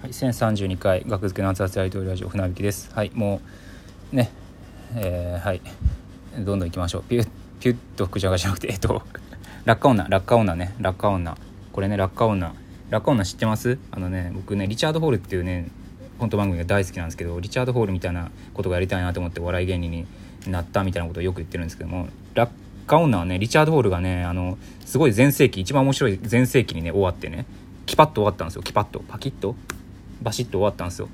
はい、1032回学付けの熱々大統領ラジオ船引きです。はい、もうね、えー、はい、どんどん行きましょう。ピュッピュッと福ちゃがじゃなくて、えっと、落下女、落下女ね、落下女。これね、落下女。落下女知ってます？あのね、僕ね、リチャード・ホールっていうね、コント番組が大好きなんですけど、リチャード・ホールみたいなことがやりたいなと思ってお笑い芸人になったみたいなことをよく言ってるんですけども、落下女はね、リチャード・ホールがね、あの、すごい全盛期、一番面白い全盛期にね、終わってね、キパッと終わったんですよ、キパッと、パキッと。バシッと終わったんですよ。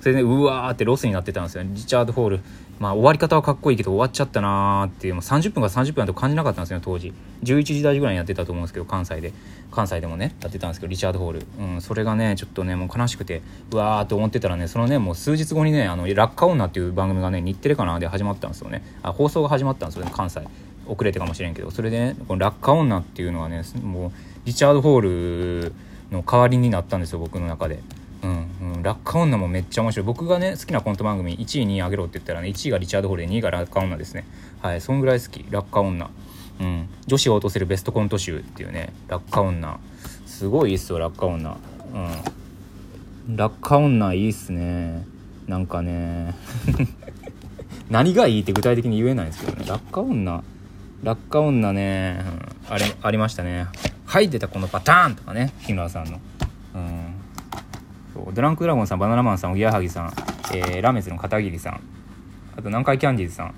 それで、うわーってロスになってたんですよ。リチャード・ホール。まあ終わり方はかっこいいけど終わっちゃったなーっていう。もう30分か30分だと感じなかったんですよ当時。11時台ぐらいにやってたと思うんですけど関西で。関西でもねやってたんですけどリチャード・ホール、うん、それがねちょっとねもう悲しくてうわーって思ってたらねそのねもう数日後にね「あの落下女」っていう番組がね日テレかなで始まったんですよね。あ放送が始まったんですよね関西。遅れてかもしれんけど。それでねこの落下女っていうのはねもうリチャード・ホールの代わりになったんですよ僕の中で。んうん、落下女もめっちゃ面白い。僕がね好きなコント番組1位2位あげろって言ったらね1位がリチャード・ホール2位が落下女ですね。はいそんぐらい好き。落下女。うん。女子を落とせるベストコント集っていうね落下女。すごいいいっすよ落下女。うん。落下女いいっすね。なんかね。何がいいって具体的に言えないんですけどね。落下女。落下女ね、うん、あれありましたね。はい出たこのパターンとかね日村さんの。そうドランクドラゴンさんバナナマンさんおぎやはぎさん、えー、ラメスの片桐さんあと南海キャンディーズさん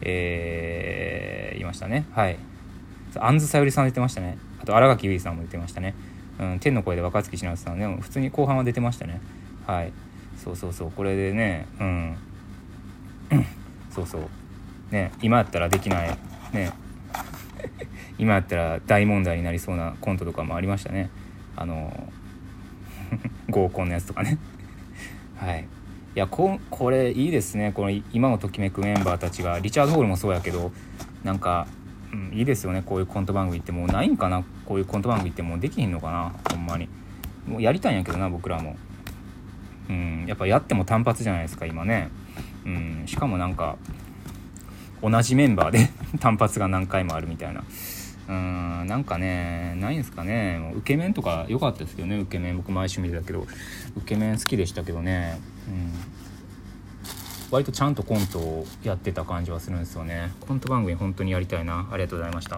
えー、いましたね。はい。あんずさよりさん出てましたね。あと新垣結衣さんも出てましたね。うん天の声で若槻千夏さんでも普通に後半は出てましたね。はい。そうそうそう。これでねうん。そうそう。ね今やったらできない。ね。今やったら大問題になりそうなコントとかもありましたね。あの合コンのやつとかね。はい。いやここれいいですね。この今をときめくメンバーたちが。リチャード・ホールもそうやけどなんか、うん、いいですよね。こういうコント番組っても。うないんかな？こういうコント番組ってもうできひんのかな？ほんまに。もうやりたいんやけどな僕らも。うんやっぱやっても単発じゃないですか今ね。うんしかもなんか同じメンバーで 単発が何回もあるみたいな。うんなんかねないんですかね。もう受け面とか良かったですけどね。受け面僕毎週見てたけど。受け面好きでしたけどね。うん。割とちゃんとコントをやってた感じはするんですよね。コント番組本当にやりたいな。ありがとうございました。